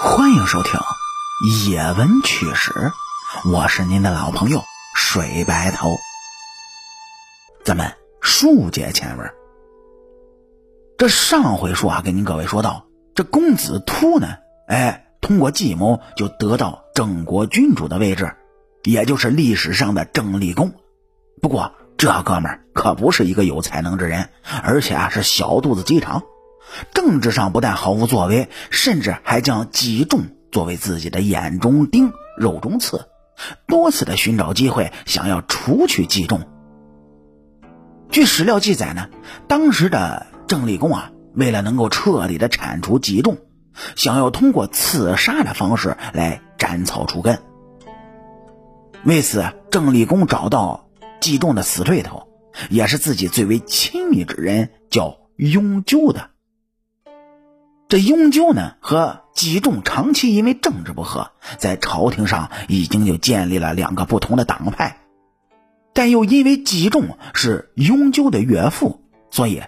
欢迎收听《野闻趣史》，我是您的老朋友水白头。咱们书接前文，这上回书啊，跟您各位说到，这公子突呢，哎，通过计谋就得到郑国君主的位置，也就是历史上的郑立公。不过这哥们儿可不是一个有才能之人，而且啊是小肚子鸡肠。政治上不但毫无作为，甚至还将季仲作为自己的眼中钉、肉中刺，多次的寻找机会想要除去季仲。据史料记载呢，当时的郑立公啊，为了能够彻底的铲除季仲，想要通过刺杀的方式来斩草除根。为此，郑立公找到季仲的死对头，也是自己最为亲密之人，叫雍纠的。这雍纠呢和纪仲长期因为政治不和，在朝廷上已经就建立了两个不同的党派，但又因为纪仲是雍纠的岳父，所以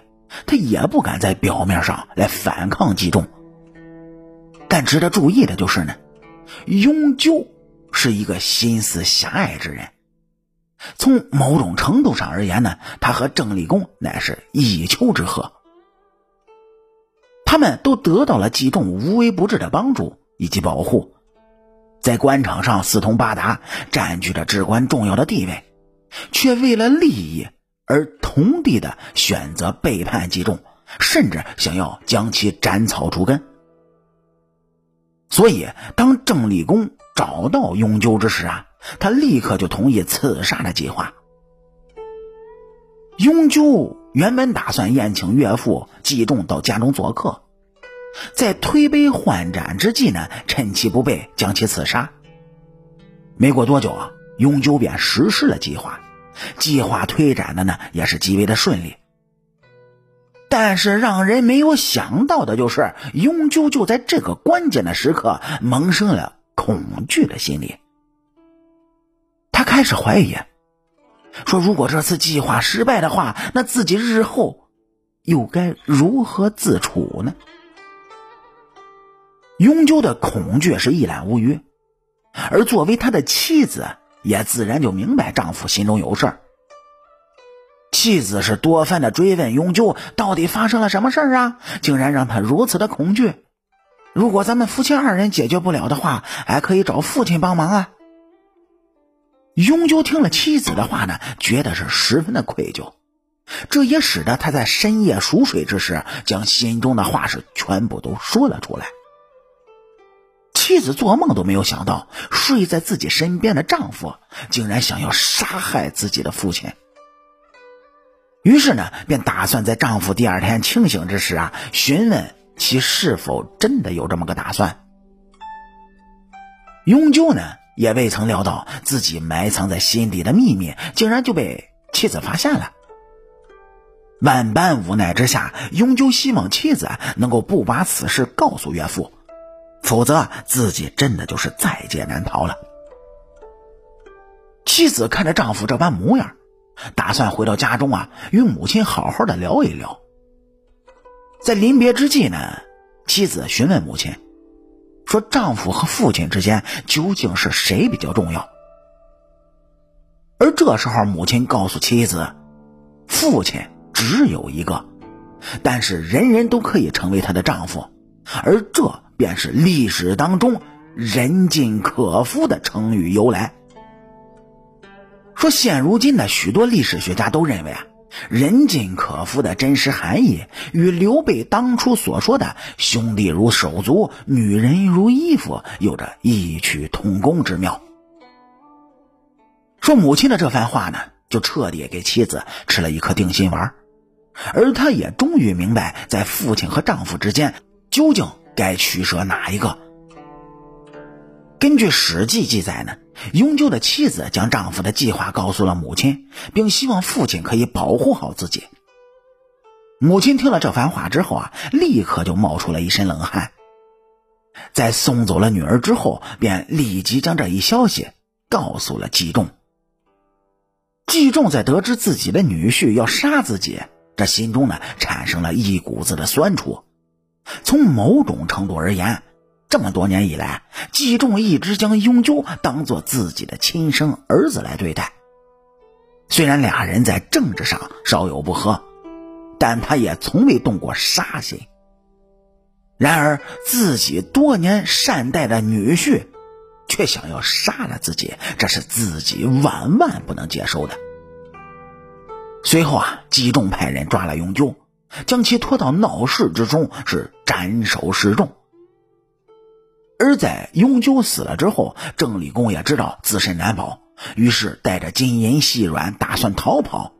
他也不敢在表面上来反抗纪仲。但值得注意的就是呢，雍纠是一个心思狭隘之人，从某种程度上而言呢，他和郑立功乃是一丘之貉。他们都得到了季仲无微不至的帮助以及保护，在官场上四通八达，占据着至关重要的地位，却为了利益而同地的选择背叛季仲，甚至想要将其斩草除根。所以，当郑立功找到雍纠之时啊，他立刻就同意刺杀的计划。雍纠原本打算宴请岳父季仲到家中做客。在推杯换盏之际呢，趁其不备将其刺杀。没过多久啊，雍纠便实施了计划，计划推展的呢也是极为的顺利。但是让人没有想到的就是，雍纠就在这个关键的时刻萌生了恐惧的心理。他开始怀疑，说如果这次计划失败的话，那自己日后又该如何自处呢？雍纠的恐惧是一览无余，而作为他的妻子，也自然就明白丈夫心中有事儿。妻子是多番的追问雍纠到底发生了什么事儿啊，竟然让他如此的恐惧。如果咱们夫妻二人解决不了的话，还可以找父亲帮忙啊。雍纠听了妻子的话呢，觉得是十分的愧疚，这也使得他在深夜熟睡之时，将心中的话是全部都说了出来。妻子做梦都没有想到，睡在自己身边的丈夫竟然想要杀害自己的父亲。于是呢，便打算在丈夫第二天清醒之时啊，询问其是否真的有这么个打算。雍纠呢，也未曾料到自己埋藏在心底的秘密，竟然就被妻子发现了。万般无奈之下，雍纠希望妻子能够不把此事告诉岳父。否则，自己真的就是在劫难逃了。妻子看着丈夫这般模样，打算回到家中啊，与母亲好好的聊一聊。在临别之际呢，妻子询问母亲，说：“丈夫和父亲之间究竟是谁比较重要？”而这时候，母亲告诉妻子：“父亲只有一个，但是人人都可以成为她的丈夫，而这……”便是历史当中“人尽可夫”的成语由来。说现如今的许多历史学家都认为啊，“人尽可夫”的真实含义与刘备当初所说的“兄弟如手足，女人如衣服”有着异曲同工之妙。说母亲的这番话呢，就彻底给妻子吃了一颗定心丸，而她也终于明白，在父亲和丈夫之间究竟。该取舍哪一个？根据《史记》记载呢，雍纠的妻子将丈夫的计划告诉了母亲，并希望父亲可以保护好自己。母亲听了这番话之后啊，立刻就冒出了一身冷汗。在送走了女儿之后，便立即将这一消息告诉了季仲。季仲在得知自己的女婿要杀自己，这心中呢产生了一股子的酸楚。从某种程度而言，这么多年以来，季仲一直将永久当做自己的亲生儿子来对待。虽然俩人在政治上稍有不和，但他也从未动过杀心。然而，自己多年善待的女婿，却想要杀了自己，这是自己万万不能接受的。随后啊，季仲派人抓了雍鸠，将其拖到闹市之中，是斩首示众。而在永久死了之后，郑立功也知道自身难保，于是带着金银细软打算逃跑。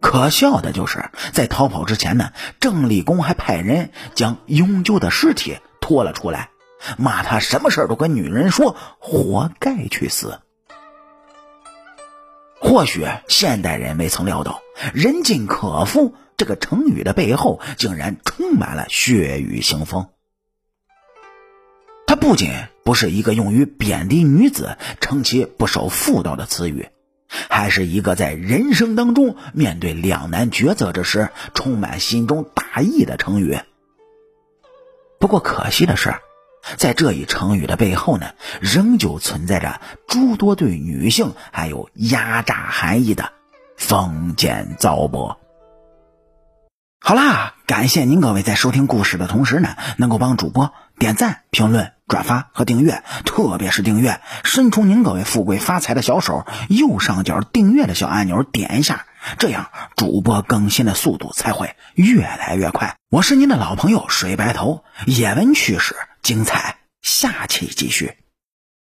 可笑的就是在逃跑之前呢，郑立功还派人将永久的尸体拖了出来，骂他什么事都跟女人说，活该去死。或许现代人未曾料到“人尽可夫”这个成语的背后，竟然充满了血雨腥风。它不仅不是一个用于贬低女子、称其不守妇道的词语，还是一个在人生当中面对两难抉择之时充满心中大义的成语。不过可惜的是，在这一成语的背后呢，仍旧存在着诸多对女性还有压榨含义的封建糟粕。好啦，感谢您各位在收听故事的同时呢，能够帮主播点赞、评论。转发和订阅，特别是订阅，伸出您各位富贵发财的小手，右上角订阅的小按钮点一下，这样主播更新的速度才会越来越快。我是您的老朋友水白头，野闻趣事精彩，下期继续。